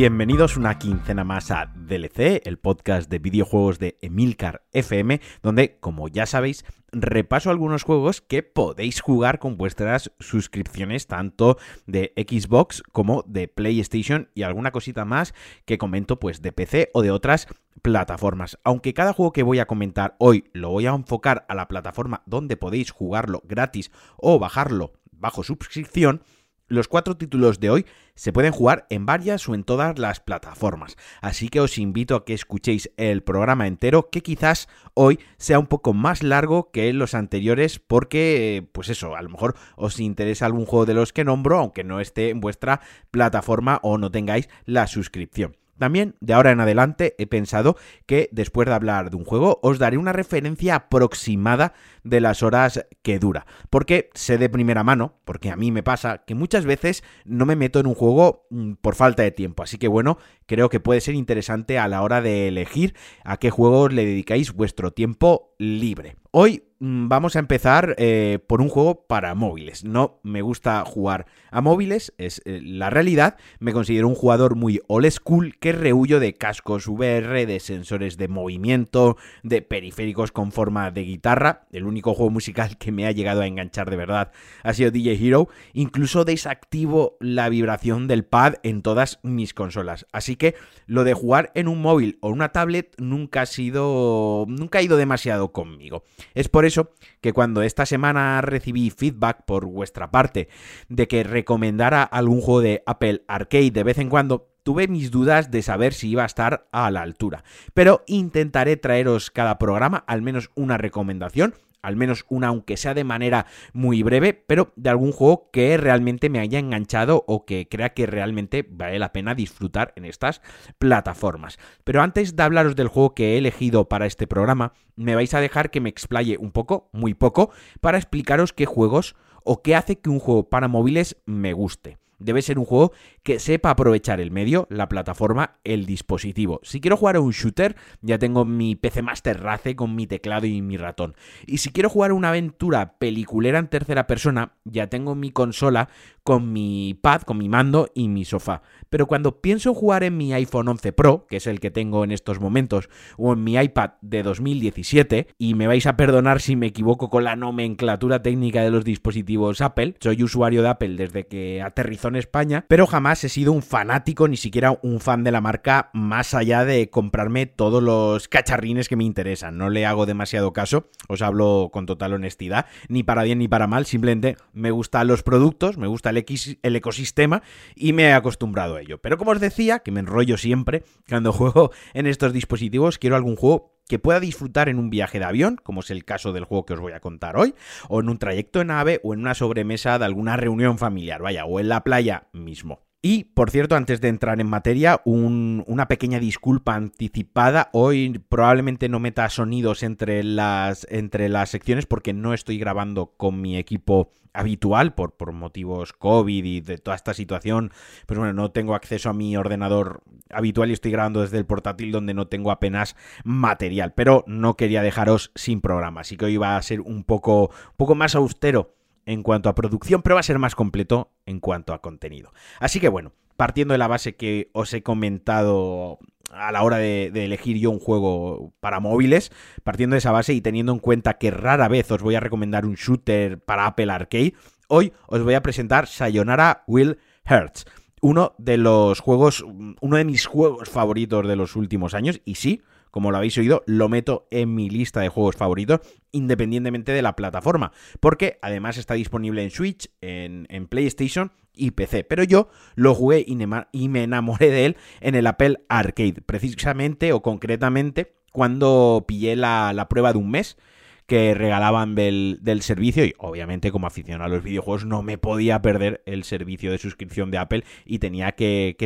Bienvenidos una quincena más a DLC, el podcast de videojuegos de Emilcar FM, donde, como ya sabéis, repaso algunos juegos que podéis jugar con vuestras suscripciones tanto de Xbox como de PlayStation y alguna cosita más que comento pues de PC o de otras plataformas. Aunque cada juego que voy a comentar hoy lo voy a enfocar a la plataforma donde podéis jugarlo gratis o bajarlo bajo suscripción, los cuatro títulos de hoy se pueden jugar en varias o en todas las plataformas, así que os invito a que escuchéis el programa entero, que quizás hoy sea un poco más largo que los anteriores, porque, pues eso, a lo mejor os interesa algún juego de los que nombro, aunque no esté en vuestra plataforma o no tengáis la suscripción. También, de ahora en adelante, he pensado que después de hablar de un juego, os daré una referencia aproximada de las horas que dura. Porque sé de primera mano, porque a mí me pasa, que muchas veces no me meto en un juego mm, por falta de tiempo. Así que bueno, creo que puede ser interesante a la hora de elegir a qué juegos le dedicáis vuestro tiempo libre. Hoy mm, vamos a empezar eh, por un juego para móviles. No me gusta jugar a móviles, es eh, la realidad. Me considero un jugador muy old school que rehuyo de cascos VR, de sensores de movimiento, de periféricos con forma de guitarra. Juego musical que me ha llegado a enganchar de verdad ha sido DJ Hero. Incluso desactivo la vibración del pad en todas mis consolas. Así que lo de jugar en un móvil o una tablet nunca ha sido. nunca ha ido demasiado conmigo. Es por eso que cuando esta semana recibí feedback por vuestra parte de que recomendara algún juego de Apple Arcade de vez en cuando, tuve mis dudas de saber si iba a estar a la altura. Pero intentaré traeros cada programa al menos una recomendación al menos una, aunque sea de manera muy breve, pero de algún juego que realmente me haya enganchado o que crea que realmente vale la pena disfrutar en estas plataformas. Pero antes de hablaros del juego que he elegido para este programa, me vais a dejar que me explaye un poco, muy poco, para explicaros qué juegos o qué hace que un juego para móviles me guste. Debe ser un juego que sepa aprovechar el medio, la plataforma, el dispositivo. Si quiero jugar a un shooter, ya tengo mi PC Master Race con mi teclado y mi ratón. Y si quiero jugar a una aventura peliculera en tercera persona, ya tengo mi consola con mi pad, con mi mando y mi sofá. Pero cuando pienso jugar en mi iPhone 11 Pro, que es el que tengo en estos momentos, o en mi iPad de 2017, y me vais a perdonar si me equivoco con la nomenclatura técnica de los dispositivos Apple, soy usuario de Apple desde que aterrizó en España, pero jamás he sido un fanático, ni siquiera un fan de la marca, más allá de comprarme todos los cacharrines que me interesan. No le hago demasiado caso, os hablo con total honestidad, ni para bien ni para mal, simplemente me gustan los productos, me gusta el el, ecosistema y me he acostumbrado a ello. Pero como os decía, que me enrollo siempre, cuando juego en estos dispositivos, quiero algún juego que pueda disfrutar en un viaje de avión, como es el caso del juego que os voy a contar hoy, o en un trayecto en nave, o en una sobremesa de alguna reunión familiar, vaya, o en la playa mismo. Y, por cierto, antes de entrar en materia, una pequeña disculpa anticipada. Hoy probablemente no meta sonidos entre las, entre las secciones porque no estoy grabando con mi equipo habitual por, por motivos COVID y de toda esta situación. Pues bueno, no tengo acceso a mi ordenador habitual y estoy grabando desde el portátil donde no tengo apenas material. Pero no quería dejaros sin programa, así que hoy va a ser un poco, un poco más austero en cuanto a producción, pero va a ser más completo en cuanto a contenido. Así que bueno, partiendo de la base que os he comentado a la hora de, elegir yo un juego para móviles, partiendo de esa base y teniendo en cuenta que rara vez os voy a recomendar un shooter para Apple Arcade, hoy os voy a presentar Sayonara Will Hertz. Uno de los juegos, uno de mis juegos favoritos de los últimos años, y sí, como lo habéis oído, lo meto en mi lista de juegos favoritos, independientemente de la plataforma, porque además está disponible en Switch, en, PlayStation y PC. Pero yo lo jugué y, me enamoré de él en el Apple Arcade, precisamente o concretamente cuando pillé la, prueba de un mes que regalaban del, servicio y obviamente como aficionado a los videojuegos no me podía perder el servicio de suscripción de Apple y tenía que,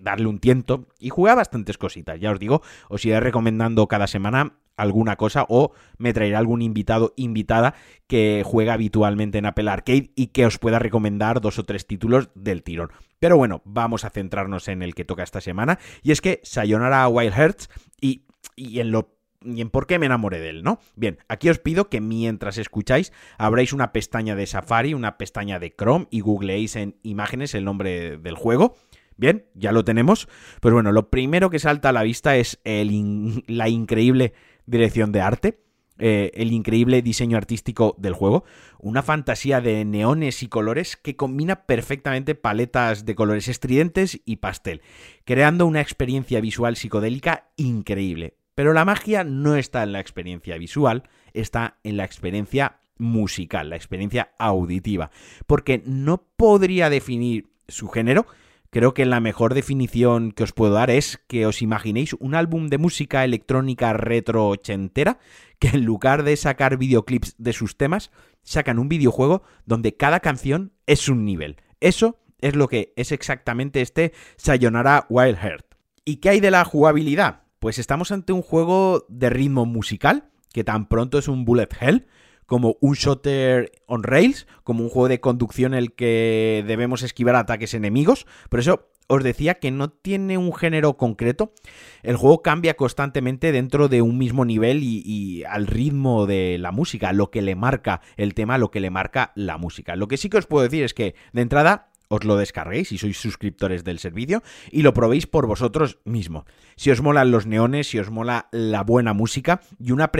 darle un tiento y jugué bastantes cositas, ya os digo, os iré recomendando cada semana alguna cosa o me traeré algún invitado, invitada que juega habitualmente en Apple Arcade y que os pueda recomendar dos o tres títulos del tirón. Pero bueno, vamos a centrarnos en el que toca esta semana y es que Sayonara Wild Hearts y, y en lo y en por qué me enamoré de él, ¿no? Bien, aquí os pido que mientras escucháis abráis una pestaña de Safari, una pestaña de Chrome y googleéis en imágenes el nombre del juego. Bien, ya lo tenemos. Pues bueno, lo primero que salta a la vista es la increíble dirección de arte. Eh, el increíble diseño artístico del juego, una fantasía de neones y colores que combina perfectamente paletas de colores estridentes y pastel, creando una experiencia visual psicodélica increíble. Pero la magia no está en la experiencia visual, está en la experiencia musical, la experiencia auditiva, porque no podría definir su género, Creo que la mejor definición que os puedo dar es que os imaginéis un álbum de música electrónica retro ochentera que en lugar de sacar videoclips de sus temas, sacan un videojuego donde cada canción es un nivel. Eso es lo que es exactamente este Sayonara Wild Heart. ¿Y qué hay de la jugabilidad? Pues estamos ante un juego de ritmo musical, que tan pronto es un bullet hell, como un shooter on rails, como un juego de conducción en el que debemos esquivar ataques enemigos. Por eso os decía que no tiene un género concreto. El juego cambia constantemente dentro de un mismo nivel y, al ritmo de la música, lo que le marca el tema, lo que le marca la música. Lo que sí que os puedo decir es que de entrada os lo descarguéis si sois suscriptores del servicio y lo probéis por vosotros mismos. Si os molan los neones, si os mola la buena música y una,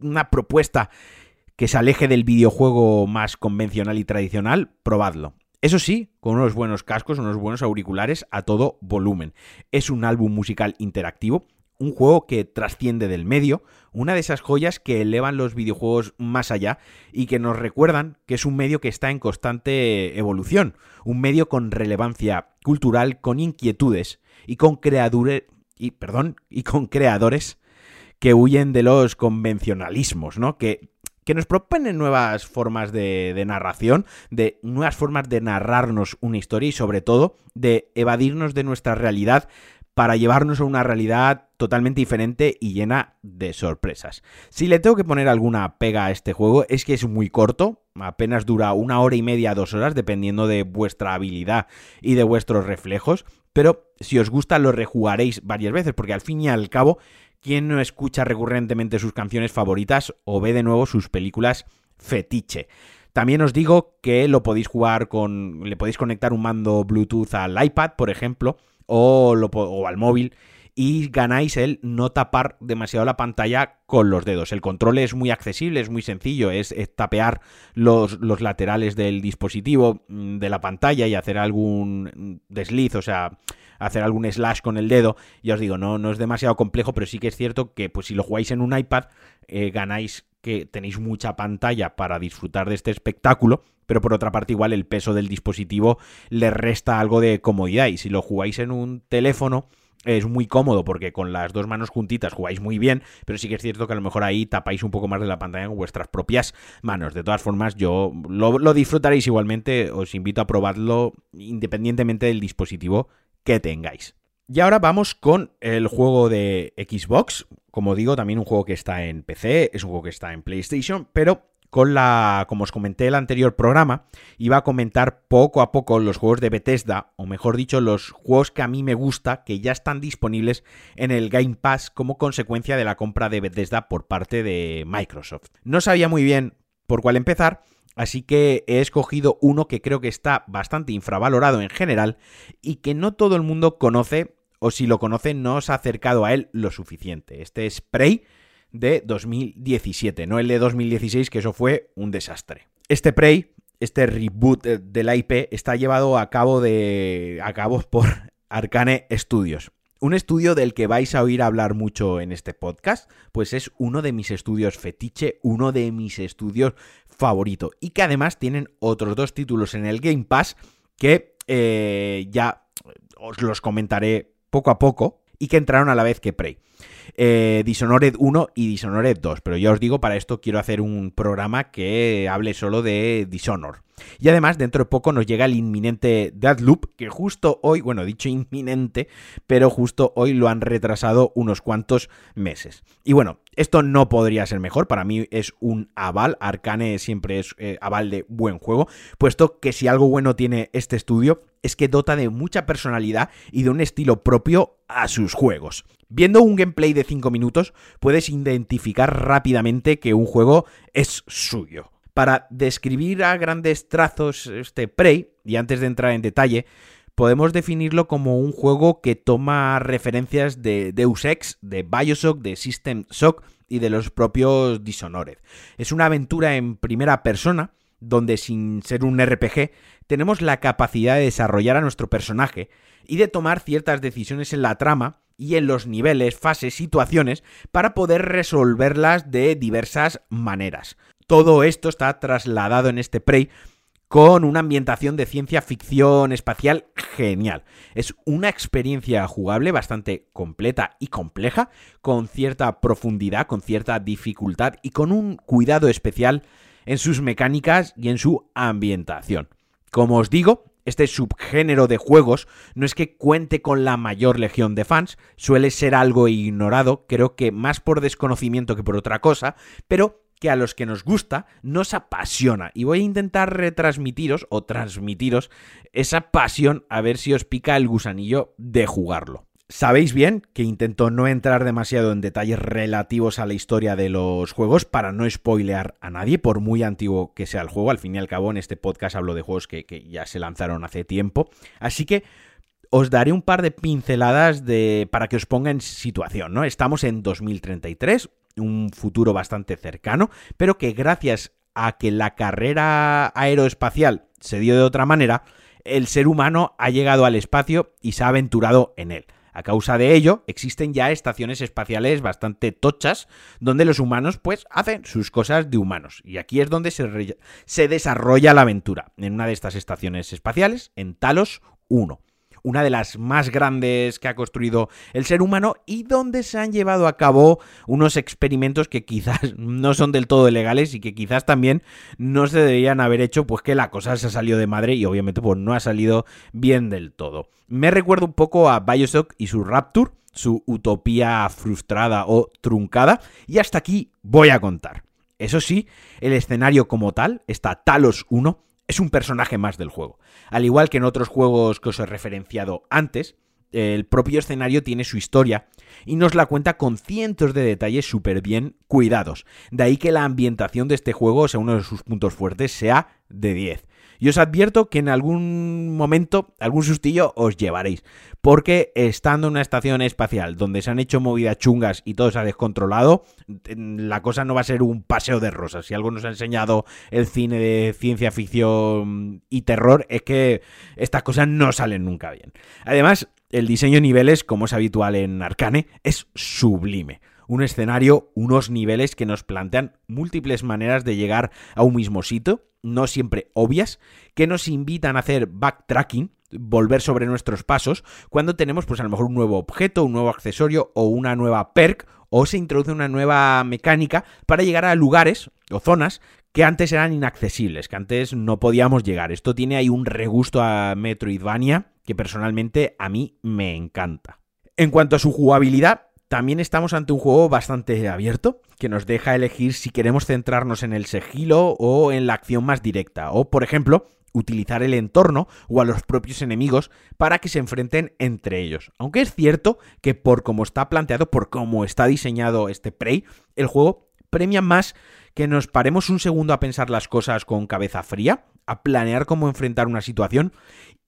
una propuesta que se aleje del videojuego más convencional y tradicional, probadlo. Eso sí, con unos buenos cascos, unos buenos auriculares a todo volumen. Es un álbum musical interactivo, un juego que trasciende del medio, una de esas joyas que elevan los videojuegos más allá y que nos recuerdan que es un medio que está en constante evolución, un medio con relevancia cultural, con inquietudes y con creadores y perdón, y con creadores que huyen de los convencionalismos, ¿no? Que que nos proponen nuevas formas de, narración, de nuevas formas de narrarnos una historia y sobre todo de evadirnos de nuestra realidad para llevarnos a una realidad totalmente diferente y llena de sorpresas. Si le tengo que poner alguna pega a este juego es que es muy corto, apenas dura una hora y media, dos horas, dependiendo de vuestra habilidad y de vuestros reflejos, pero si os gusta lo rejugaréis varias veces porque al fin y al cabo ¿Quién no escucha recurrentemente sus canciones favoritas o ve de nuevo sus películas fetiche? También os digo que lo podéis jugar con. Le podéis conectar un mando Bluetooth al iPad, por ejemplo, o, al móvil. Y ganáis el no tapar demasiado la pantalla con los dedos. El control es muy accesible, es muy sencillo. Es, tapear los, los, laterales del dispositivo, mm, de la pantalla y hacer algún desliz, o sea, hacer algún slash con el dedo. Ya os digo, no, no es demasiado complejo, pero sí que es cierto que pues si lo jugáis en un iPad, eh, ganáis que tenéis mucha pantalla para disfrutar de este espectáculo, pero por otra parte igual el peso del dispositivo le resta algo de comodidad y si lo jugáis en un teléfono es muy cómodo porque con las dos manos juntitas jugáis muy bien, pero sí que es cierto que a lo mejor ahí tapáis un poco más de la pantalla con vuestras propias manos. De todas formas, yo lo, lo disfrutaréis igualmente, os invito a probarlo independientemente del dispositivo que tengáis. Y ahora vamos con el juego de Xbox. Como digo, también un juego que está en PC, es un juego que está en PlayStation, pero con la, como os comenté en el anterior programa, iba a comentar poco a poco los juegos de Bethesda, o mejor dicho, los juegos que a mí me gusta, que ya están disponibles en el Game Pass como consecuencia de la compra de Bethesda por parte de Microsoft. No sabía muy bien por cuál empezar, Así que he escogido uno que creo que está bastante infravalorado en general y que no todo el mundo conoce o si lo conoce no os ha acercado a él lo suficiente. Este es Prey de 2017, no el de 2016 que eso fue un desastre. Este Prey, este reboot de la IP está llevado a cabo de a cabo por Arcane Studios. Un estudio del que vais a oír hablar mucho en este podcast, pues es uno de mis estudios fetiche, uno de mis estudios favorito. Y que además tienen otros dos títulos en el Game Pass que eh, ya os los comentaré poco a poco y que entraron a la vez que Prey. Eh, Dishonored 1 y Dishonored 2, pero ya os digo, para esto quiero hacer un programa que hable solo de Dishonored. Y además, dentro de poco nos llega el inminente Deadloop, que justo hoy, bueno, dicho inminente, pero justo hoy lo han retrasado unos cuantos meses. Y bueno, esto no podría ser mejor, para mí es un aval, Arcane siempre es eh, aval de buen juego, puesto que si algo bueno tiene este estudio es que dota de mucha personalidad y de un estilo propio a sus juegos. Viendo un gameplay de 5 minutos, puedes identificar rápidamente que un juego es suyo para describir a grandes trazos este Prey, y antes de entrar en detalle, podemos definirlo como un juego que toma referencias de Deus Ex, de Bioshock, de System Shock y de los propios Dishonored. Es una aventura en primera persona, donde sin ser un RPG, tenemos la capacidad de desarrollar a nuestro personaje y de tomar ciertas decisiones en la trama y en los niveles, fases, situaciones para poder resolverlas de diversas maneras. Todo esto está trasladado en este Prey con una ambientación de ciencia ficción espacial genial. Es una experiencia jugable bastante completa y compleja, con cierta profundidad, con cierta dificultad y con un cuidado especial en sus mecánicas y en su ambientación. Como os digo, este subgénero de juegos no es que cuente con la mayor legión de fans, suele ser algo ignorado, creo que más por desconocimiento que por otra cosa, pero que a los que nos gusta nos apasiona. Y voy a intentar retransmitiros o transmitiros esa pasión a ver si os pica el gusanillo de jugarlo. Sabéis bien que intento no entrar demasiado en detalles relativos a la historia de los juegos para no spoilear a nadie, por muy antiguo que sea el juego. Al fin y al cabo, en este podcast hablo de juegos que, que ya se lanzaron hace tiempo. Así que os daré un par de pinceladas de, para que os ponga en situación, ¿no? Estamos en 2033, un futuro bastante cercano, pero que gracias a que la carrera aeroespacial se dio de otra manera, el ser humano ha llegado al espacio y se ha aventurado en él. A causa de ello, existen ya estaciones espaciales bastante tochas donde los humanos pues hacen sus cosas de humanos. Y aquí es donde se, se desarrolla la aventura, en una de estas estaciones espaciales, en Talos 1 una de las más grandes que ha construido el ser humano y donde se han llevado a cabo unos experimentos que quizás no son del todo legales y que quizás también no se deberían haber hecho, pues que la cosa se ha salido de madre y obviamente pues no ha salido bien del todo. Me recuerdo un poco a Bioshock y su Rapture, su utopía frustrada o truncada, y hasta aquí voy a contar. Eso sí, el escenario como tal, está Talos 1, es un personaje más del juego. Al igual que en otros juegos que os he referenciado antes, el propio escenario tiene su historia y nos la cuenta con cientos de detalles súper bien cuidados. De ahí que la ambientación de este juego, sea uno de sus puntos fuertes, sea de 10. Y os advierto que en algún momento, algún sustillo os llevaréis. Porque estando en una estación espacial donde se han hecho movidas chungas y todo se ha descontrolado, la cosa no va a ser un paseo de rosas. Si algo nos ha enseñado el cine de ciencia ficción y terror, es que estas cosas no salen nunca bien. Además, el diseño de niveles, como es habitual en Arcane, es sublime. Un escenario, unos niveles que nos plantean múltiples maneras de llegar a un mismo sitio, no siempre obvias, que nos invitan a hacer backtracking, volver sobre nuestros pasos, cuando tenemos pues a lo mejor un nuevo objeto, un nuevo accesorio o una nueva perk o se introduce una nueva mecánica para llegar a lugares o zonas que antes eran inaccesibles, que antes no podíamos llegar. Esto tiene ahí un regusto a Metroidvania que personalmente a mí me encanta. En cuanto a su jugabilidad, también estamos ante un juego bastante abierto, que nos deja elegir si queremos centrarnos en el sigilo o en la acción más directa, o por ejemplo, utilizar el entorno o a los propios enemigos para que se enfrenten entre ellos. Aunque es cierto que por cómo está planteado, por cómo está diseñado este Prey, el juego premia más que nos paremos un segundo a pensar las cosas con cabeza fría, a planear cómo enfrentar una situación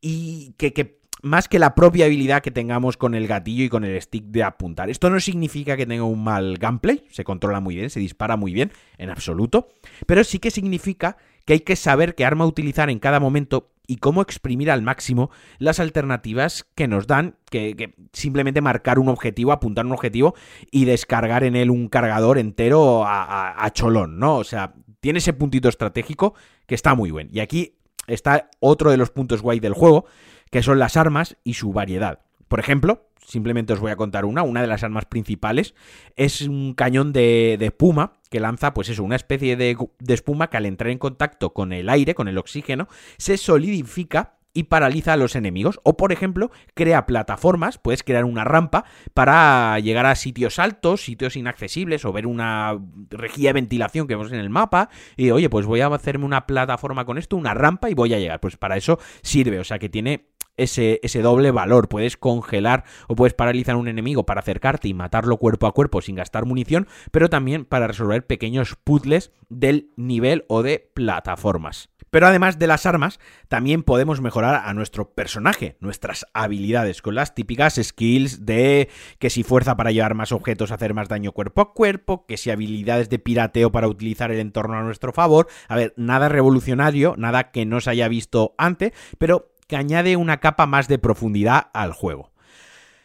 y que, que más que la propia habilidad que tengamos con el gatillo y con el stick de apuntar. Esto no significa que tenga un mal gameplay, se controla muy bien, se dispara muy bien, en absoluto, pero sí que significa que hay que saber qué arma utilizar en cada momento y cómo exprimir al máximo las alternativas que nos dan, que, simplemente marcar un objetivo, apuntar un objetivo y descargar en él un cargador entero a, a cholón, ¿no? O sea, tiene ese puntito estratégico que está muy bien. Y aquí está otro de los puntos guay del juego, que son las armas y su variedad. Por ejemplo, simplemente os voy a contar una, una de las armas principales es un cañón de, espuma que lanza, pues eso, una especie de, espuma que al entrar en contacto con el aire, con el oxígeno, se solidifica y paraliza a los enemigos. O, por ejemplo, crea plataformas, puedes crear una rampa para llegar a sitios altos, sitios inaccesibles, o ver una rejilla de ventilación que vemos en el mapa. Y oye, pues voy a hacerme una plataforma con esto, una rampa, y voy a llegar. Pues para eso sirve. O sea que tiene ese, doble valor. Puedes congelar o puedes paralizar a un enemigo para acercarte y matarlo cuerpo a cuerpo sin gastar munición, pero también para resolver pequeños puzzles del nivel o de plataformas. Pero además de las armas, también podemos mejorar a nuestro personaje, nuestras habilidades, con las típicas skills de que si fuerza para llevar más objetos, hacer más daño cuerpo a cuerpo, que si habilidades de pirateo para utilizar el entorno a nuestro favor. A ver, nada revolucionario, nada que no se haya visto antes, pero que añade una capa más de profundidad al juego.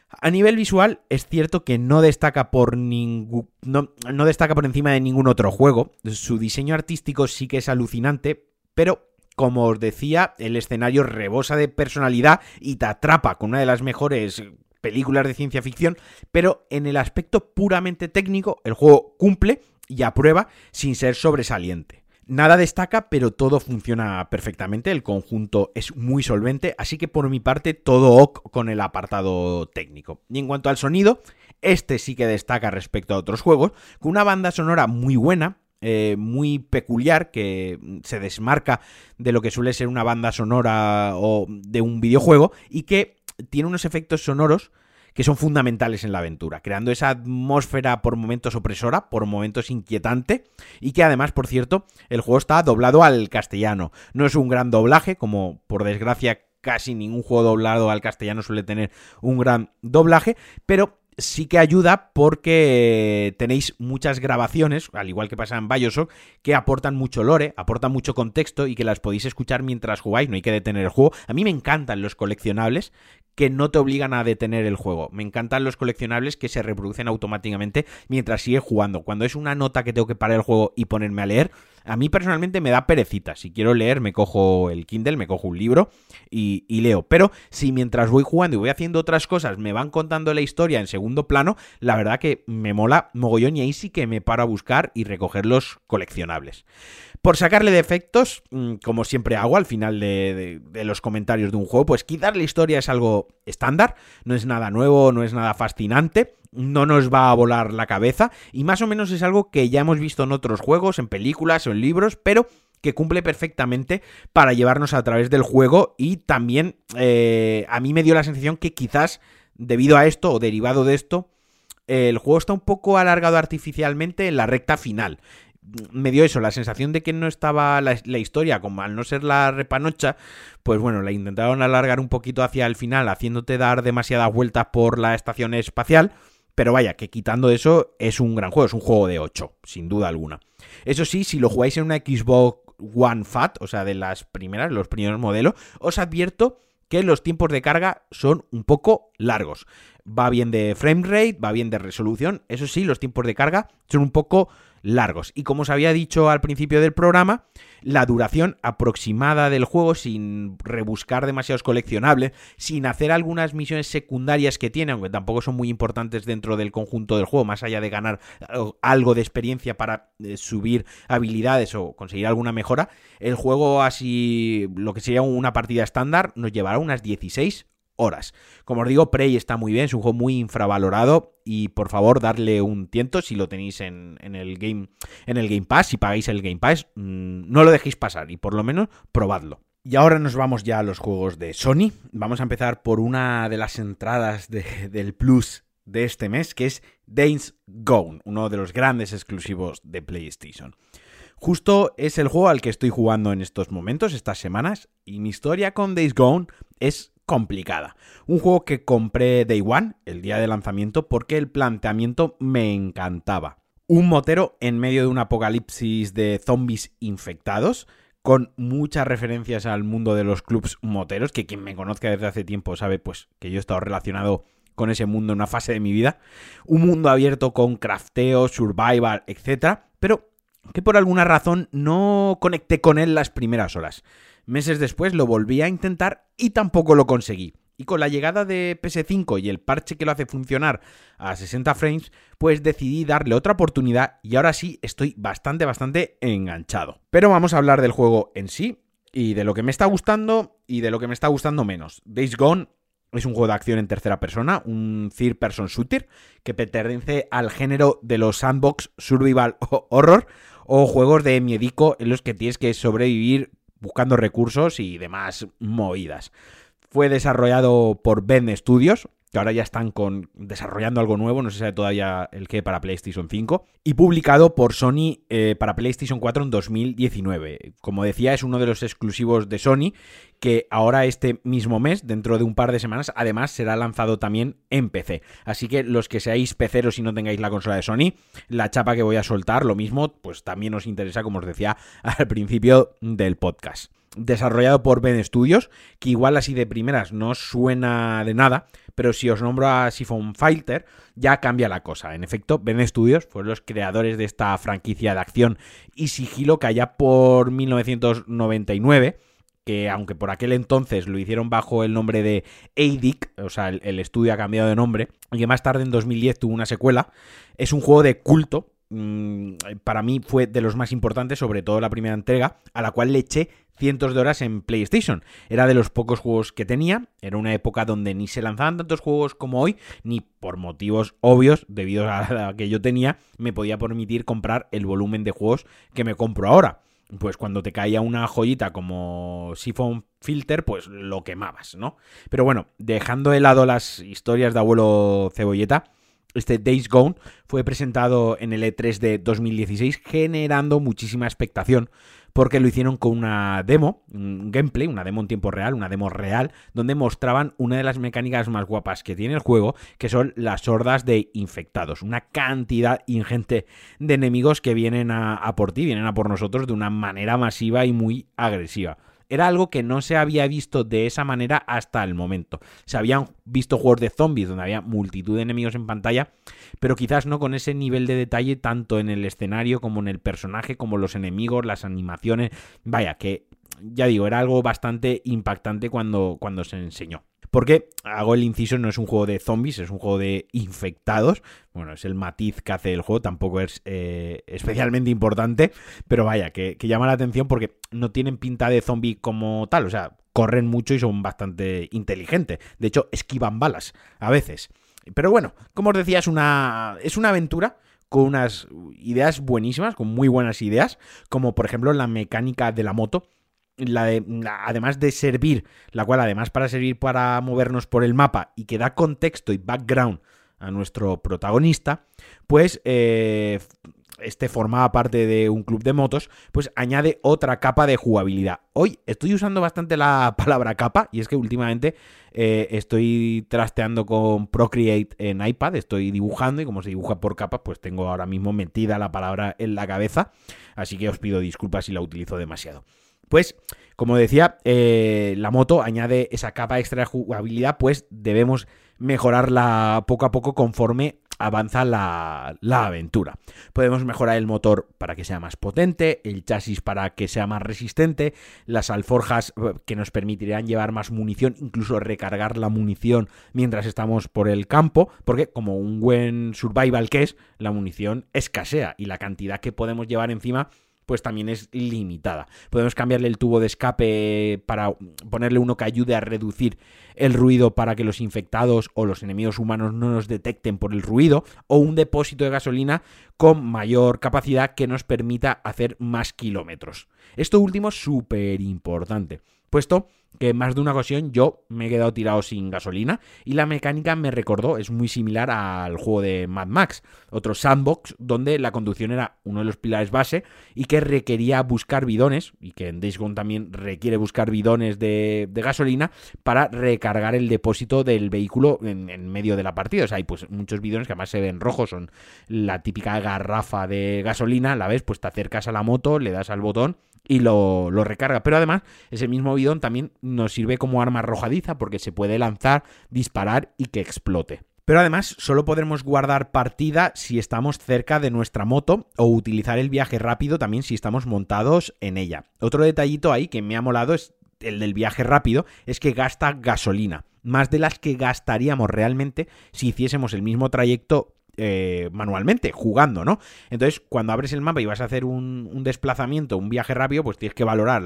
A nivel visual, es cierto que no destaca por ningún. No, destaca por encima de ningún otro juego. Su diseño artístico sí que es alucinante, pero como os decía, el escenario rebosa de personalidad y te atrapa con una de las mejores películas de ciencia ficción, pero en el aspecto puramente técnico, el juego cumple y aprueba sin ser sobresaliente. Nada destaca, pero todo funciona perfectamente, el conjunto es muy solvente, así que por mi parte todo ok con el apartado técnico. Y en cuanto al sonido, este sí que destaca respecto a otros juegos, con una banda sonora muy buena, eh, muy peculiar que se desmarca de lo que suele ser una banda sonora o de un videojuego y que tiene unos efectos sonoros que son fundamentales en la aventura, creando esa atmósfera por momentos opresora, por momentos inquietante, y que además, por cierto, el juego está doblado al castellano. No es un gran doblaje, como por desgracia casi ningún juego doblado al castellano suele tener un gran doblaje, pero sí que ayuda porque tenéis muchas grabaciones, al igual que pasa en Bioshock, que aportan mucho lore, aportan mucho contexto y que las podéis escuchar mientras jugáis, no hay que detener el juego. A mí me encantan los coleccionables que no te obligan a detener el juego. Me encantan los coleccionables que se reproducen automáticamente mientras sigues jugando. Cuando es una nota que tengo que parar el juego y ponerme a leer, a mí personalmente me da perecita. Si quiero leer, me cojo el Kindle, me cojo un libro y, leo. Pero si mientras voy jugando y voy haciendo otras cosas me van contando la historia en segundo plano, la verdad que me mola mogollón y ahí sí que me paro a buscar y recoger los coleccionables. Por sacarle defectos, mm, como siempre hago al final de, los comentarios de un juego, pues quizás la historia es algo estándar, no es nada nuevo, no es nada fascinante, no nos va a volar la cabeza y más o menos es algo que ya hemos visto en otros juegos, en películas o en libros, pero que cumple perfectamente para llevarnos a través del juego y también eh, a mí me dio la sensación que quizás debido a esto o derivado de esto, el juego está un poco alargado artificialmente en la recta final me dio eso, la sensación de que no estaba la, historia, como al no ser la repanocha, pues bueno, la intentaron alargar un poquito hacia el final, haciéndote dar demasiadas vueltas por la estación espacial. Pero vaya, que quitando eso, es un gran juego, es un juego de 8, sin duda alguna. Eso sí, si lo jugáis en una Xbox One Fat, o sea, de las primeras, los primeros modelos, os advierto que los tiempos de carga son un poco largos. Va bien de frame rate, va bien de resolución, eso sí, los tiempos de carga son un poco largos. Y como os había dicho al principio del programa, la duración aproximada del juego, sin rebuscar demasiados coleccionables, sin hacer algunas misiones secundarias que tiene, aunque tampoco son muy importantes dentro del conjunto del juego, más allá de ganar algo de experiencia para eh, subir habilidades o conseguir alguna mejora, el juego así, lo que sería una partida estándar, nos llevará unas 16 horas. Como os digo, Prey está muy bien, es un juego muy infravalorado y por favor darle un tiento si lo tenéis en, el, game, en el Game Pass, si pagáis el Game Pass, mm, no lo dejéis pasar y por lo menos probadlo. Y ahora nos vamos ya a los juegos de Sony. Vamos a empezar por una de las entradas del Plus de este mes, que es Days Gone, uno de los grandes exclusivos de PlayStation. Justo es el juego al que estoy jugando en estos momentos, estas semanas, y mi historia con Days Gone es complicada. Un juego que compré Day One, el día de lanzamiento, porque el planteamiento me encantaba. Un motero en medio de un apocalipsis de zombies infectados, con muchas referencias al mundo de los clubs moteros, que quien me conozca desde hace tiempo sabe pues que yo he estado relacionado con ese mundo en una fase de mi vida. Un mundo abierto con crafteo, survival, etc. Pero que por alguna razón no conecté con él las primeras horas. Meses después lo volví a intentar y tampoco lo conseguí. Y con la llegada de PS5 y el parche que lo hace funcionar a 60 frames, pues decidí darle otra oportunidad y ahora sí estoy bastante, bastante enganchado. Pero vamos a hablar del juego en sí y de lo que me está gustando y de lo que me está gustando menos. Days Gone es un juego de acción en tercera persona, un third person shooter que pertenece al género de los sandbox survival horror o juegos de miedico en los que tienes que sobrevivir buscando recursos y demás movidas. Fue desarrollado por Ben Studios, que ahora ya están con, desarrollando algo nuevo, no si sabe todavía el que para PlayStation 5, y publicado por Sony eh, para PlayStation 4 en 2019. Como decía, es uno de los exclusivos de Sony, que ahora este mismo mes, dentro de un par de semanas, además será lanzado también en PC. Así que los que seáis peceros y no tengáis la consola de Sony, la chapa que voy a soltar, lo mismo, pues también os interesa, como os decía al principio del podcast desarrollado por Ben Studios, que igual así de primeras no suena de nada, pero si os nombro a Siphon Filter, ya cambia la cosa. En efecto, Ben Studios fueron los creadores de esta franquicia de acción y sigilo que allá por 1999 que aunque por aquel entonces lo hicieron bajo el nombre de ADIC, o sea, el, el, estudio ha cambiado de nombre, y que más tarde en 2010 tuvo una secuela, es un juego de culto, mmm, para mí fue de los más importantes, sobre todo la primera entrega, a la cual le eché cientos de horas en PlayStation. Era de los pocos juegos que tenía, era una época donde ni se lanzaban tantos juegos como hoy, ni por motivos obvios, debido a la que yo tenía, me podía permitir comprar el volumen de juegos que me compro ahora. Pues cuando te caía una joyita como Siphon Filter, pues lo quemabas, ¿no? Pero bueno, dejando de lado las historias de abuelo cebolleta, este Days Gone fue presentado en el E3 de 2016 generando muchísima expectación porque lo hicieron con una demo, un gameplay, una demo en tiempo real, una demo real, donde mostraban una de las mecánicas más guapas que tiene el juego, que son las hordas de infectados, una cantidad ingente de enemigos que vienen a, a por ti, vienen a por nosotros de una manera masiva y muy agresiva era algo que no se había visto de esa manera hasta el momento. Se habían visto juegos de zombies donde había multitud de enemigos en pantalla, pero quizás no con ese nivel de detalle tanto en el escenario como en el personaje, como los enemigos, las animaciones. Vaya, que ya digo, era algo bastante impactante cuando, cuando se enseñó. Porque hago el inciso, no es un juego de zombies, es un juego de infectados. Bueno, es el matiz que hace el juego, tampoco es eh, especialmente importante, pero vaya, que, que, llama la atención porque no tienen pinta de zombie como tal, o sea, corren mucho y son bastante inteligentes. De hecho, esquivan balas a veces. Pero bueno, como os decía, es una, es una aventura con unas ideas buenísimas, con muy buenas ideas, como por ejemplo la mecánica de la moto la de, además de servir, la cual además para servir para movernos por el mapa y que da contexto y background a nuestro protagonista, pues eh, este formaba parte de un club de motos, pues añade otra capa de jugabilidad. Hoy estoy usando bastante la palabra capa y es que últimamente eh, estoy trasteando con Procreate en iPad, estoy dibujando y como se dibuja por capas, pues tengo ahora mismo metida la palabra en la cabeza, así que os pido disculpas si la utilizo demasiado. Pues, como decía, eh, la moto añade esa capa extra de jugabilidad, pues debemos mejorarla poco a poco conforme avanza la, la, aventura. Podemos mejorar el motor para que sea más potente, el chasis para que sea más resistente, las alforjas eh, que nos permitirán llevar más munición, incluso recargar la munición mientras estamos por el campo, porque como un buen survival que es, la munición escasea y la cantidad que podemos llevar encima pues también es limitada. Podemos cambiarle el tubo de escape para ponerle uno que ayude a reducir el ruido para que los infectados o los enemigos humanos no nos detecten por el ruido, o un depósito de gasolina con mayor capacidad que nos permita hacer más kilómetros. Esto último es súper importante, puesto que en más de una ocasión yo me he quedado tirado sin gasolina y la mecánica me recordó, es muy similar al juego de Mad Max, otro sandbox donde la conducción era uno de los pilares base y que requería buscar bidones, y que en Days Gone también requiere buscar bidones de, de gasolina para recargar el depósito del vehículo en, en, medio de la partida. O sea, hay pues muchos bidones que además se ven rojos, son la típica garrafa de gasolina, la ves, pues te acercas a la moto, le das al botón y lo, lo, recarga. Pero además, ese mismo bidón también nos sirve como arma arrojadiza porque se puede lanzar, disparar y que explote. Pero además, solo podremos guardar partida si estamos cerca de nuestra moto o utilizar el viaje rápido también si estamos montados en ella. Otro detallito ahí que me ha molado es el del viaje rápido, es que gasta gasolina. Más de las que gastaríamos realmente si hiciésemos el mismo trayecto eh, manualmente, jugando, ¿no? Entonces, cuando abres el mapa y vas a hacer un, desplazamiento, un viaje rápido, pues tienes que valorar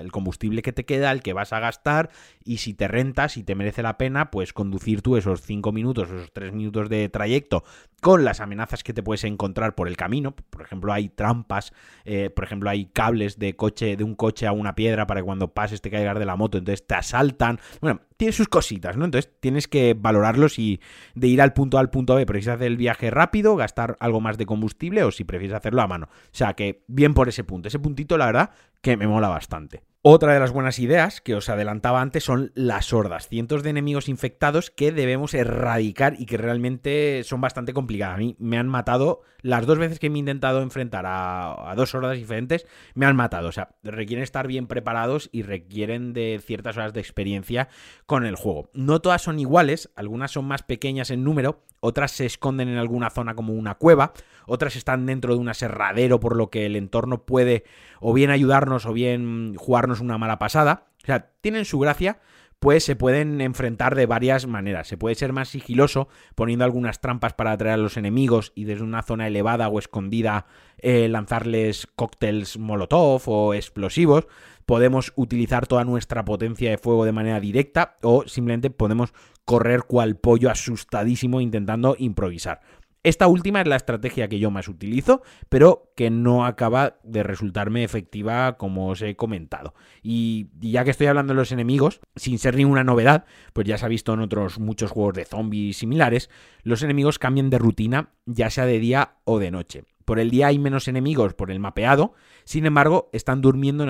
el combustible que te queda, el que vas a gastar, y si te renta, si te merece la pena, pues conducir tú esos 5 minutos, esos 3 minutos de trayecto con las amenazas que te puedes encontrar por el camino. Por ejemplo, hay trampas, eh, por ejemplo, hay cables de coche, de un coche a una piedra para que cuando pases te caigas de la moto, entonces te asaltan. Bueno, tiene sus cositas, ¿no? Entonces tienes que valorarlos y de ir al punto A al punto B, prefieres hacer el viaje rápido, gastar algo más de combustible o si prefieres hacerlo a mano. O sea que bien por ese punto. Ese puntito, la verdad, que me mola bastante. Otra de las buenas ideas que os adelantaba antes son las hordas, cientos de enemigos infectados que debemos erradicar y que realmente son bastante complicadas. A mí me han matado las dos veces que me he intentado enfrentar a, dos hordas diferentes, me han matado. O sea, requieren estar bien preparados y requieren de ciertas horas de experiencia con el juego. No todas son iguales, algunas son más pequeñas en número, otras se esconden en alguna zona como una cueva, otras están dentro de un aserradero por lo que el entorno puede o bien ayudarnos o bien jugarnos una mala pasada. O sea, tienen su gracia, pues se pueden enfrentar de varias maneras. Se puede ser más sigiloso poniendo algunas trampas para atraer a los enemigos y desde una zona elevada o escondida eh, lanzarles cócteles molotov o explosivos. Podemos utilizar toda nuestra potencia de fuego de manera directa o simplemente podemos correr cual pollo asustadísimo intentando improvisar. Esta última es la estrategia que yo más utilizo, pero que no acaba de resultarme efectiva como os he comentado. Y ya que estoy hablando de los enemigos, sin ser ninguna novedad, pues ya se ha visto en otros muchos juegos de zombies similares, los enemigos cambian de rutina, ya sea de día o de noche. Por el día hay menos enemigos por el mapeado, sin embargo, están durmiendo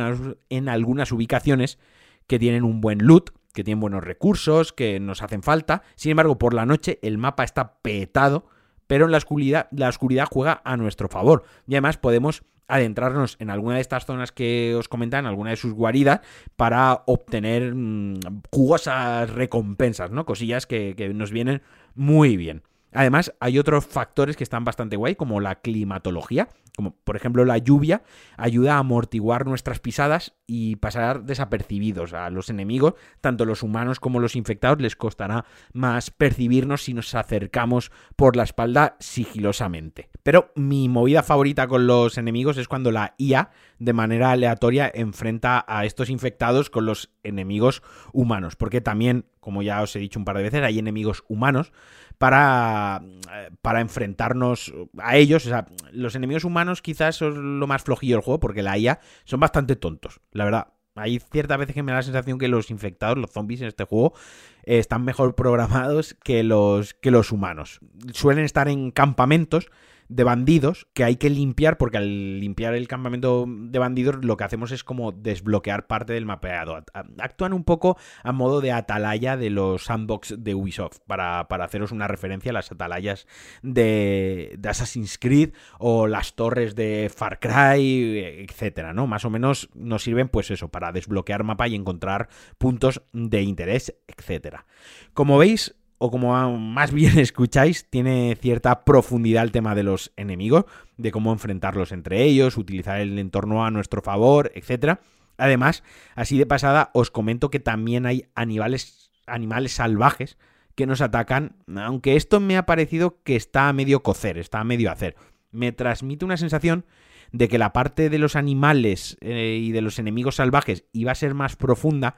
en algunas ubicaciones que tienen un buen loot, que tienen buenos recursos, que nos hacen falta. Sin embargo, por la noche el mapa está petado pero en la oscuridad, la oscuridad juega a nuestro favor. Y además podemos adentrarnos en alguna de estas zonas que os comentan, alguna de sus guaridas, para obtener mm, jugosas recompensas, ¿no? Cosillas que, que nos vienen muy bien. Además, hay otros factores que están bastante guay, como la climatología, como por ejemplo la lluvia, ayuda a amortiguar nuestras pisadas y pasar desapercibidos a los enemigos, tanto los humanos como los infectados, les costará más percibirnos si nos acercamos por la espalda sigilosamente. Pero mi movida favorita con los enemigos es cuando la IA, de manera aleatoria, enfrenta a estos infectados con los enemigos humanos, porque también, como ya os he dicho un par de veces, hay enemigos humanos para, para enfrentarnos a ellos. O sea, los enemigos humanos quizás son lo más flojillo del juego porque la IA son bastante tontos, la verdad. Hay ciertas veces que me da la sensación que los infectados, los zombies en este juego, están mejor programados que los, que los humanos. Suelen estar en campamentos de bandidos que hay que limpiar, porque al limpiar el campamento de bandidos lo que hacemos es como desbloquear parte del mapeado. Actúan un poco a modo de atalaya de los sandbox de Ubisoft, para, haceros una referencia a las atalayas de, de, Assassin's Creed o las torres de Far Cry, etcétera, ¿no? Más o menos nos sirven, pues eso, para desbloquear mapa y encontrar puntos de interés, etcétera. Como veis, o como más bien escucháis, tiene cierta profundidad el tema de los enemigos, de cómo enfrentarlos entre ellos, utilizar el entorno a nuestro favor, etc. Además, así de pasada, os comento que también hay animales, animales salvajes que nos atacan, aunque esto me ha parecido que está a medio cocer, está a medio hacer. Me transmite una sensación de que la parte de los animales eh, y de los enemigos salvajes iba a ser más profunda,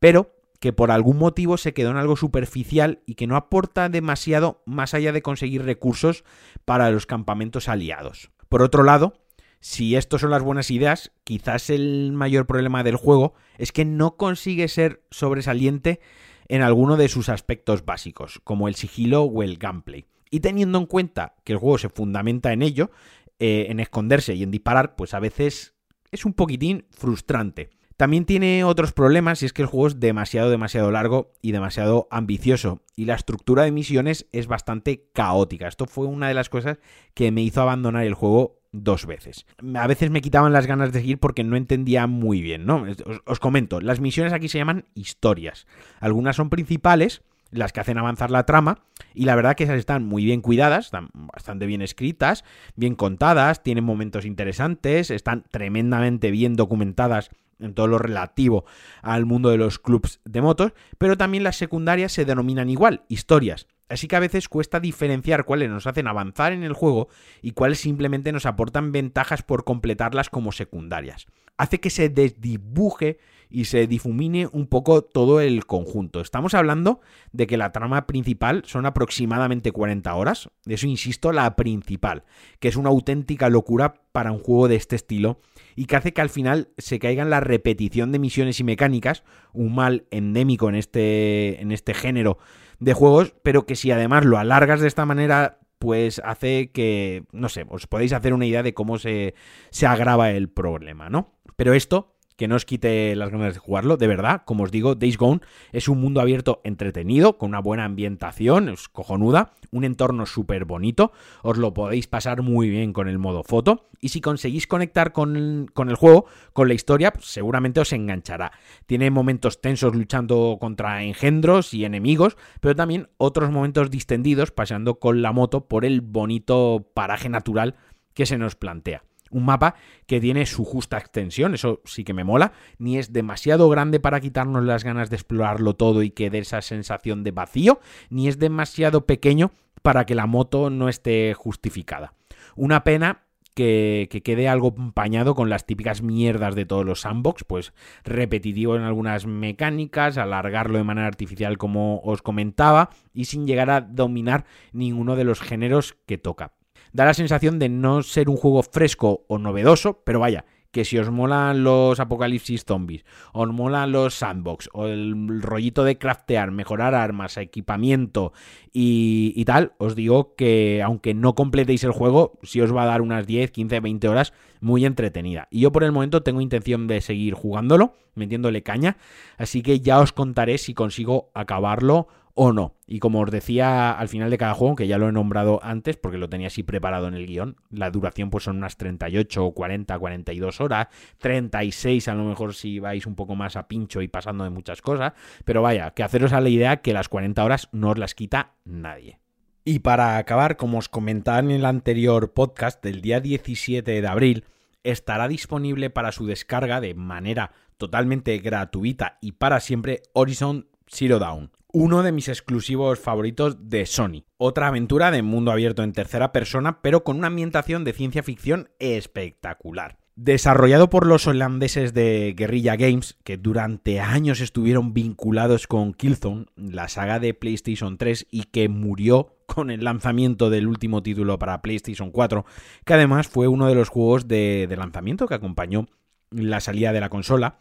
pero que por algún motivo se quedó en algo superficial y que no aporta demasiado más allá de conseguir recursos para los campamentos aliados. Por otro lado, si estos son las buenas ideas, quizás el mayor problema del juego es que no consigue ser sobresaliente en alguno de sus aspectos básicos, como el sigilo o el gameplay. Y teniendo en cuenta que el juego se fundamenta en ello, eh, en esconderse y en disparar, pues a veces es un poquitín frustrante. También tiene otros problemas y es que el juego es demasiado, demasiado largo y demasiado ambicioso. Y la estructura de misiones es bastante caótica. Esto fue una de las cosas que me hizo abandonar el juego dos veces. A veces me quitaban las ganas de seguir porque no entendía muy bien, ¿no? Os, comento, las misiones aquí se llaman historias. Algunas son principales, las que hacen avanzar la trama, y la verdad que esas están muy bien cuidadas, están bastante bien escritas, bien contadas, tienen momentos interesantes, están tremendamente bien documentadas en todo lo relativo al mundo de los clubs de motos, pero también las secundarias se denominan igual, historias. Así que a veces cuesta diferenciar cuáles nos hacen avanzar en el juego y cuáles simplemente nos aportan ventajas por completarlas como secundarias. Hace que se desdibuje y se difumine un poco todo el conjunto. Estamos hablando de que la trama principal son aproximadamente 40 horas, eso insisto, la principal, que es una auténtica locura para un juego de este estilo y que hace que al final se caiga en la repetición de misiones y mecánicas, un mal endémico en este, en este género de juegos, pero que si además lo alargas de esta manera pues hace que, no sé, os podéis hacer una idea de cómo se, se agrava el problema, ¿no? Pero esto que no os quite las ganas de jugarlo, de verdad, como os digo, Days Gone es un mundo abierto entretenido, con una buena ambientación, es cojonuda, un entorno súper bonito, os lo podéis pasar muy bien con el modo foto, y si conseguís conectar con, con el juego, con la historia, pues seguramente os enganchará. Tiene momentos tensos luchando contra engendros y enemigos, pero también otros momentos distendidos paseando con la moto por el bonito paraje natural que se nos plantea. Un mapa que tiene su justa extensión, eso sí que me mola, ni es demasiado grande para quitarnos las ganas de explorarlo todo y que dé esa sensación de vacío, ni es demasiado pequeño para que la moto no esté justificada. Una pena que, quede algo empañado con las típicas mierdas de todos los sandbox, pues repetitivo en algunas mecánicas, alargarlo de manera artificial como os comentaba, y sin llegar a dominar ninguno de los géneros que toca da la sensación de no ser un juego fresco o novedoso, pero vaya, que si os molan los apocalipsis zombies, os molan los sandbox, o el rollito de craftear, mejorar armas, equipamiento y, y, tal, os digo que aunque no completéis el juego, sí os va a dar unas 10, 15, 20 horas muy entretenida. Y yo por el momento tengo intención de seguir jugándolo, metiéndole caña, así que ya os contaré si consigo acabarlo o no. Y como os decía al final de cada juego, que ya lo he nombrado antes porque lo tenía así preparado en el guion, la duración pues son unas 38, 40, 42 horas, 36 a lo mejor si vais un poco más a pincho y pasando de muchas cosas, pero vaya, que haceros a la idea que las 40 horas no os las quita nadie. Y para acabar, como os comentaba en el anterior podcast, del día 17 de abril estará disponible para su descarga de manera totalmente gratuita y para siempre Horizon Zero Dawn, uno de mis exclusivos favoritos de Sony. Otra aventura de mundo abierto en tercera persona, pero con una ambientación de ciencia ficción espectacular. Desarrollado por los holandeses de Guerrilla Games, que durante años estuvieron vinculados con Killzone, la saga de PlayStation 3, y que murió con el lanzamiento del último título para PlayStation 4, que además fue uno de los juegos de, de lanzamiento que acompañó la salida de la consola,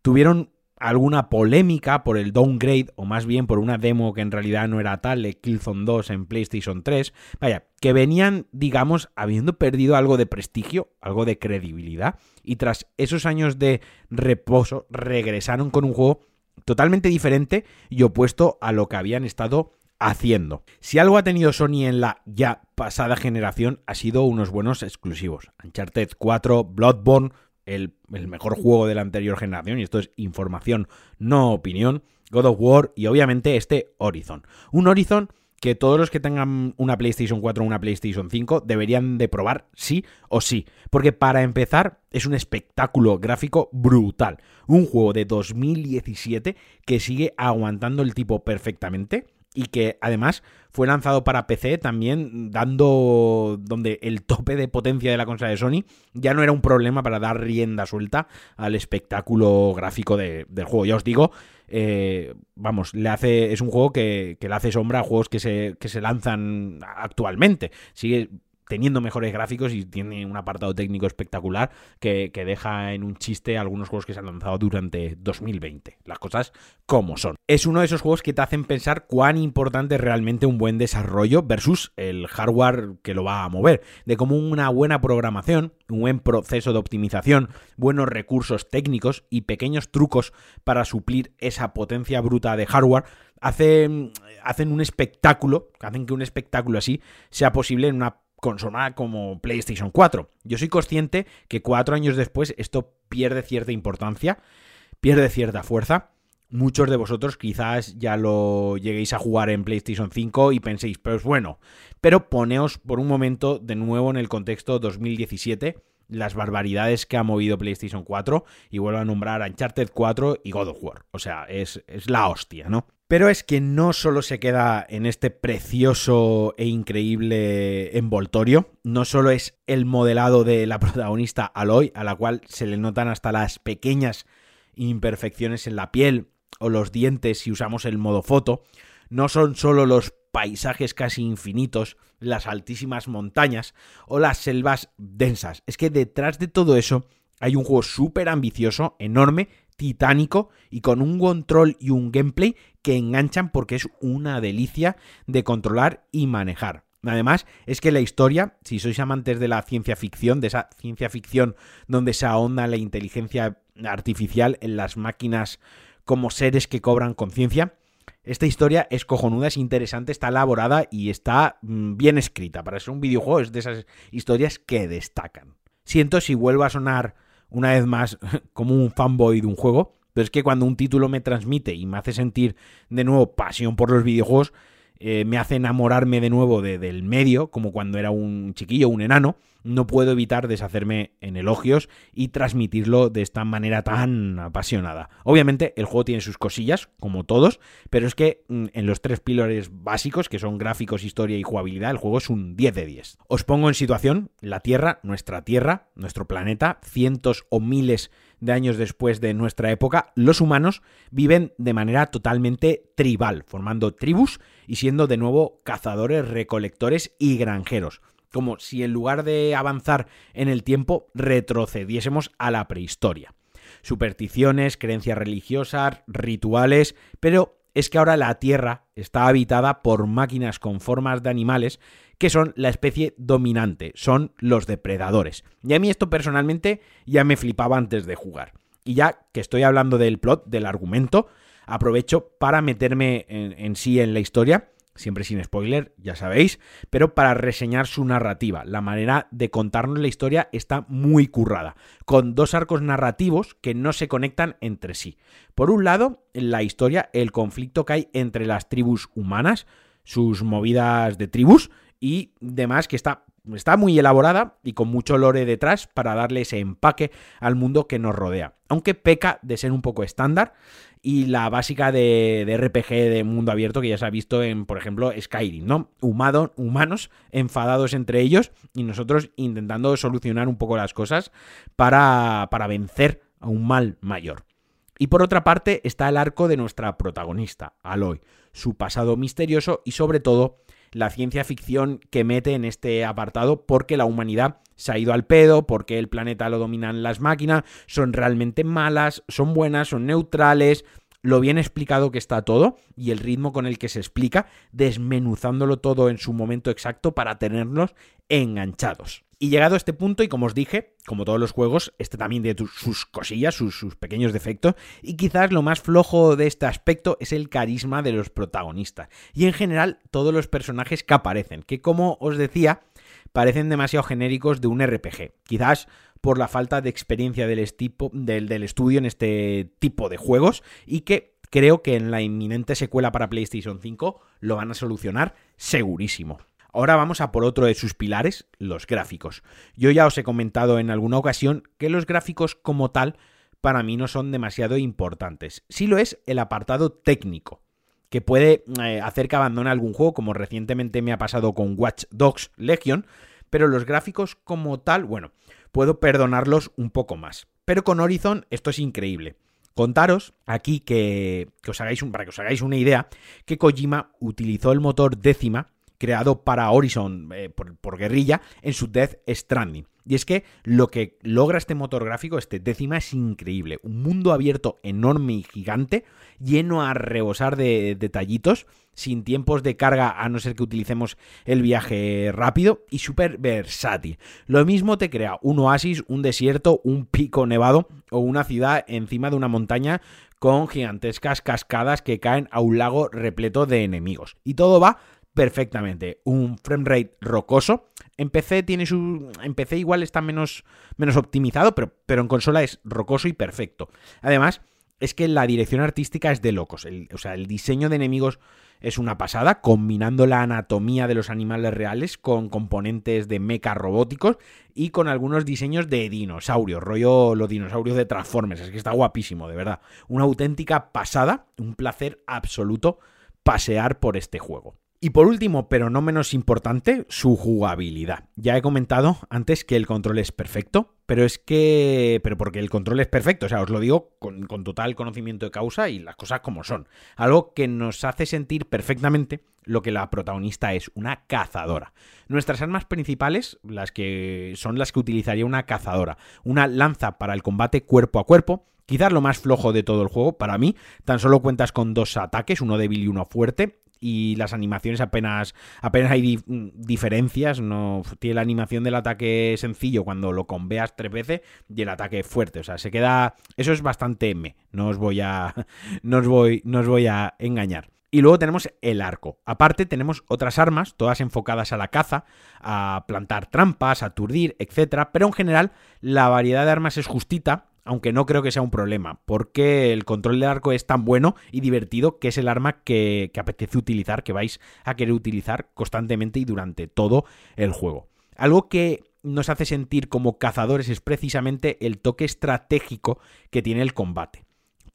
tuvieron alguna polémica por el downgrade, o más bien por una demo que en realidad no era tal, de Killzone 2 en PlayStation 3. Vaya, que venían, digamos, habiendo perdido algo de prestigio, algo de credibilidad, y tras esos años de reposo regresaron con un juego totalmente diferente y opuesto a lo que habían estado haciendo. Si algo ha tenido Sony en la ya pasada generación ha sido unos buenos exclusivos. Uncharted 4, Bloodborne, el, mejor juego de la anterior generación, y esto es información, no opinión, God of War y obviamente este Horizon. Un Horizon que todos los que tengan una PlayStation 4 o una PlayStation 5 deberían de probar sí o sí. Porque para empezar es un espectáculo gráfico brutal. Un juego de 2017 que sigue aguantando el tipo perfectamente y que además fue lanzado para PC también dando donde el tope de potencia de la consola de Sony ya no era un problema para dar rienda suelta al espectáculo gráfico del juego. Ya os digo, eh, vamos, le hace, es un juego que, que, le hace sombra a juegos que se, que se lanzan actualmente. Sigue teniendo mejores gráficos y tiene un apartado técnico espectacular que, deja en un chiste algunos juegos que se han lanzado durante 2020. Las cosas como son. Es uno de esos juegos que te hacen pensar cuán importante es realmente un buen desarrollo versus el hardware que lo va a mover. De cómo una buena programación, un buen proceso de optimización, buenos recursos técnicos y pequeños trucos para suplir esa potencia bruta de hardware hacen, hacen un espectáculo, hacen que un espectáculo así sea posible en una consola como PlayStation 4. Yo soy consciente que cuatro años después esto pierde cierta importancia, pierde cierta fuerza. Muchos de vosotros quizás ya lo lleguéis a jugar en PlayStation 5 y penséis, pues bueno, pero poneos por un momento de nuevo en el contexto 2017 las barbaridades que ha movido PlayStation 4 y vuelvo a nombrar Uncharted 4 y God of War. O sea, es, es la hostia, ¿no? Pero es que no solo se queda en este precioso e increíble envoltorio, no solo es el modelado de la protagonista Aloy, a la cual se le notan hasta las pequeñas imperfecciones en la piel o los dientes si usamos el modo foto. No son solo los paisajes casi infinitos, las altísimas montañas o las selvas densas. Es que detrás de todo eso hay un juego súper ambicioso, enorme, titánico y con un control y un gameplay que enganchan porque es una delicia de controlar y manejar. Además, es que la historia, si sois amantes de la ciencia ficción, de esa ciencia ficción donde se ahonda la inteligencia artificial en las máquinas como seres que cobran conciencia, esta historia es cojonuda, es interesante, está elaborada y está mm, bien escrita. Para ser un videojuego es de esas historias que destacan. Siento si vuelvo a sonar una vez más como un fanboy de un juego, pero es que cuando un título me transmite y me hace sentir de nuevo pasión por los videojuegos, eh, me hace enamorarme de nuevo del medio, como cuando era un chiquillo, un enano, no puedo evitar deshacerme en elogios y transmitirlo de esta manera tan apasionada. Obviamente el juego tiene sus cosillas, como todos, pero es que mm, en los tres pilares básicos, que son gráficos, historia y jugabilidad, el juego es un 10 de 10. Os pongo en situación, la Tierra, nuestra Tierra, nuestro planeta, cientos o miles de años después de nuestra época, los humanos viven de manera totalmente tribal, formando tribus y siendo de nuevo cazadores, recolectores y granjeros. Como si en lugar de avanzar en el tiempo retrocediésemos a la prehistoria. Supersticiones, creencias religiosas, rituales, pero es que ahora la Tierra está habitada por máquinas con formas de animales que son la especie dominante, son los depredadores. Y a mí esto personalmente ya me flipaba antes de jugar. Y ya que estoy hablando del plot, del argumento, aprovecho para meterme en, sí en la historia siempre sin spoiler, ya sabéis, pero para reseñar su narrativa. La manera de contarnos la historia está muy currada, con dos arcos narrativos que no se conectan entre sí. Por un lado, en la historia, el conflicto que hay entre las tribus humanas, sus movidas de tribus, y demás que está, está muy elaborada y con mucho lore detrás para darle ese empaque al mundo que nos rodea. Aunque peca de ser un poco estándar y la básica de, RPG de mundo abierto que ya se ha visto en, por ejemplo, Skyrim, ¿no? humanos enfadados entre ellos y nosotros intentando solucionar un poco las cosas para, para vencer a un mal mayor. Y por otra parte está el arco de nuestra protagonista, Aloy, su pasado misterioso y sobre todo la ciencia ficción que mete en este apartado porque la humanidad se ha ido al pedo, porque el planeta lo dominan las máquinas, son realmente malas, son buenas, son neutrales, lo bien explicado que está todo y el ritmo con el que se explica, desmenuzándolo todo en su momento exacto para tenernos enganchados. Y llegado a este punto, y como os dije, como todos los juegos, este también tiene sus cosillas, sus, pequeños defectos, y quizás lo más flojo de este aspecto es el carisma de los protagonistas, y en general todos los personajes que aparecen, que como os decía, parecen demasiado genéricos de un RPG, quizás por la falta de experiencia del, del, del estudio en este tipo de juegos, y que creo que en la inminente secuela para PlayStation 5 lo van a solucionar segurísimo. Ahora vamos a por otro de sus pilares, los gráficos. Yo ya os he comentado en alguna ocasión que los gráficos como tal para mí no son demasiado importantes. Sí lo es el apartado técnico, que puede eh, hacer que abandone algún juego, como recientemente me ha pasado con Watch Dogs Legion, pero los gráficos como tal, bueno, puedo perdonarlos un poco más. Pero con Horizon esto es increíble. Contaros aquí que, os hagáis para que os hagáis una idea, que Kojima utilizó el motor décima creado para Horizon eh, por, guerrilla en su Death Stranding. Y es que lo que logra este motor gráfico, este décima, es increíble. Un mundo abierto enorme y gigante, lleno a rebosar de detallitos, sin tiempos de carga a no ser que utilicemos el viaje rápido y súper versátil. Lo mismo te crea un oasis, un desierto, un pico nevado o una ciudad encima de una montaña con gigantescas cascadas que caen a un lago repleto de enemigos. Y todo va perfectamente. Un framerate rocoso. En PC tiene su. En PC igual está menos, menos optimizado, pero, pero en consola es rocoso y perfecto. Además, es que la dirección artística es de locos. o sea, el diseño de enemigos es una pasada, combinando la anatomía de los animales reales con componentes de mecha robóticos y con algunos diseños de dinosaurios, rollo los dinosaurios de Transformers. Es que está guapísimo, de verdad. Una auténtica pasada, un placer absoluto pasear por este juego. Y por último, pero no menos importante, su jugabilidad. Ya he comentado antes que el control es perfecto, pero es que. Pero porque el control es perfecto, o sea, os lo digo con, total conocimiento de causa y las cosas como son. Algo que nos hace sentir perfectamente lo que la protagonista es, una cazadora. Nuestras armas principales, las que son las que utilizaría una cazadora, una lanza para el combate cuerpo a cuerpo, quizás lo más flojo de todo el juego para mí, tan solo cuentas con dos ataques, uno débil y uno fuerte, y las animaciones apenas apenas hay diferencias, no tiene la animación del ataque sencillo cuando lo conveas tres veces y el ataque fuerte, o sea, se queda eso es bastante me, no os voy a no os voy no os voy a engañar. Y luego tenemos el arco. Aparte tenemos otras armas, todas enfocadas a la caza, a plantar trampas, a aturdir, etc. Pero en general la variedad de armas es justita aunque no creo que sea un problema, porque el control del arco es tan bueno y divertido que es el arma que, apetece utilizar, que vais a querer utilizar constantemente y durante todo el juego. Algo que nos hace sentir como cazadores es precisamente el toque estratégico que tiene el combate.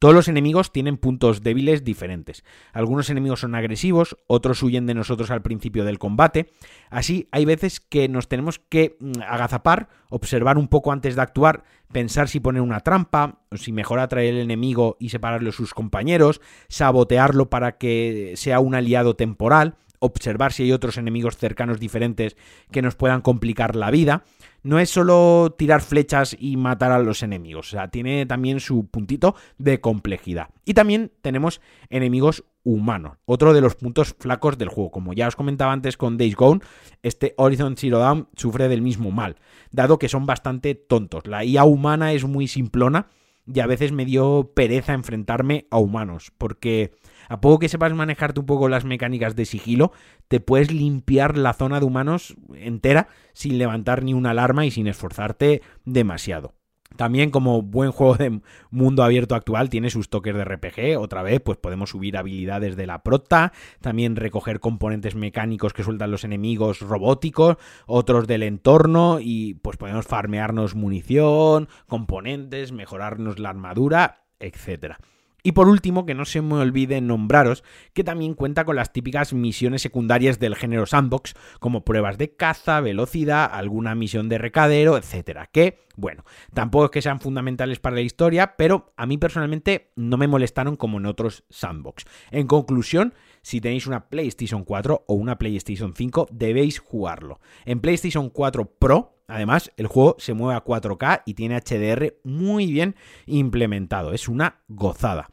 Todos los enemigos tienen puntos débiles diferentes. Algunos enemigos son agresivos, otros huyen de nosotros al principio del combate. Así, hay veces que nos tenemos que mm, agazapar, observar un poco antes de actuar, pensar si poner una trampa, o si mejor atraer el enemigo y separarlo de sus compañeros, sabotearlo para que sea un aliado temporal observar si hay otros enemigos cercanos diferentes que nos puedan complicar la vida. No es solo tirar flechas y matar a los enemigos, o sea, tiene también su puntito de complejidad. Y también tenemos enemigos humanos, otro de los puntos flacos del juego. Como ya os comentaba antes con Days Gone, este Horizon Zero Dawn sufre del mismo mal, dado que son bastante tontos. La IA humana es muy simplona y a veces me dio pereza enfrentarme a humanos, porque a poco que sepas manejarte un poco las mecánicas de sigilo, te puedes limpiar la zona de humanos entera sin levantar ni una alarma y sin esforzarte demasiado. También como buen juego de mundo abierto actual tiene sus toques de RPG, otra vez pues podemos subir habilidades de la prota, también recoger componentes mecánicos que sueltan los enemigos robóticos, otros del entorno y pues podemos farmearnos munición, componentes, mejorarnos la armadura, etcétera. Y por último, que no se me olvide nombraros que también cuenta con las típicas misiones secundarias del género sandbox, como pruebas de caza, velocidad, alguna misión de recadero, etcétera. Que, bueno, tampoco es que sean fundamentales para la historia, pero a mí personalmente no me molestaron como en otros sandbox. En conclusión, si tenéis una PlayStation 4 o una PlayStation 5, debéis jugarlo. En PlayStation 4 Pro, Además, el juego se mueve a 4K y tiene HDR muy bien implementado. Es una gozada.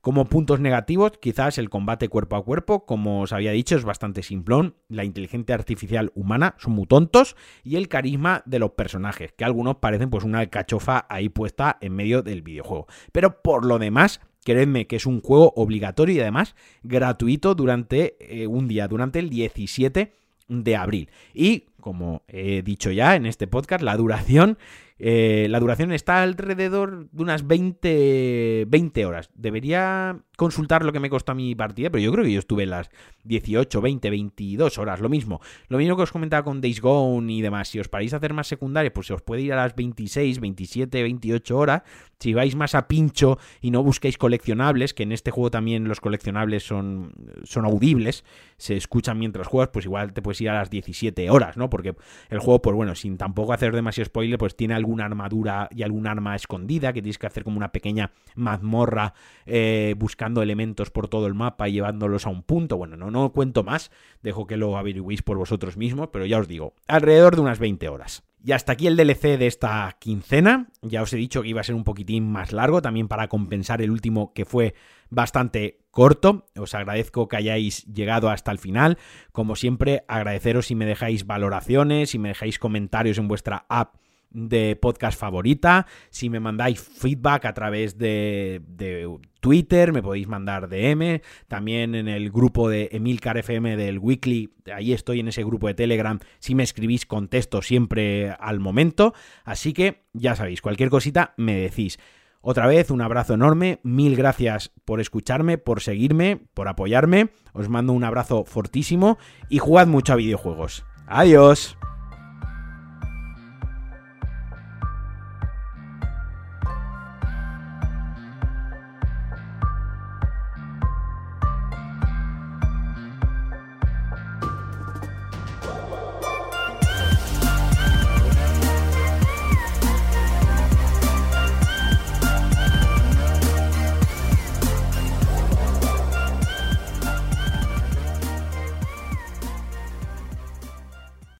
Como puntos negativos, quizás el combate cuerpo a cuerpo, como os había dicho, es bastante simplón. La inteligencia artificial humana son muy tontos. Y el carisma de los personajes, que algunos parecen pues una alcachofa ahí puesta en medio del videojuego. Pero por lo demás, Creedme que es un juego obligatorio y además gratuito durante eh, un día, durante el 17 de abril. Y como he dicho ya en este podcast, la duración, eh, la duración está alrededor de unas 20, 20 horas. Debería consultar lo que me costó mi partida, pero yo creo que yo estuve las 18, 20, 22 horas, lo mismo. Lo mismo que os comentaba con Days Gone y demás. Si os paráis a hacer más secundarias, pues se os puede ir a las 26, 27, 28 horas. Si vais más a pincho y no busquéis coleccionables, que en este juego también los coleccionables son, son audibles, se escuchan mientras juegas, pues igual te puedes ir a las 17 horas, ¿no? Porque el juego, pues bueno, sin tampoco hacer demasiado spoiler, pues tiene alguna armadura y algún arma escondida que tienes que hacer como una pequeña mazmorra eh, buscando elementos por todo el mapa y llevándolos a un punto. Bueno, no, no cuento más, dejo que lo averigüéis por vosotros mismos, pero ya os digo, alrededor de unas 20 horas. Y hasta aquí el DLC de esta quincena. Ya os he dicho que iba a ser un poquitín más largo, también para compensar el último que fue bastante corto. Os agradezco que hayáis llegado hasta el final. Como siempre, agradeceros si me dejáis valoraciones, si me dejáis comentarios en vuestra app de podcast favorita. Si me mandáis feedback a través de, Twitter, me podéis mandar DM. También en el grupo de Emilcar FM del Weekly, ahí estoy en ese grupo de Telegram. Si me escribís, contesto siempre al momento. Así que ya sabéis, cualquier cosita me decís. Otra vez, un abrazo enorme, mil gracias por escucharme, por seguirme, por apoyarme. Os mando un abrazo fortísimo y jugad mucho a videojuegos. Adiós.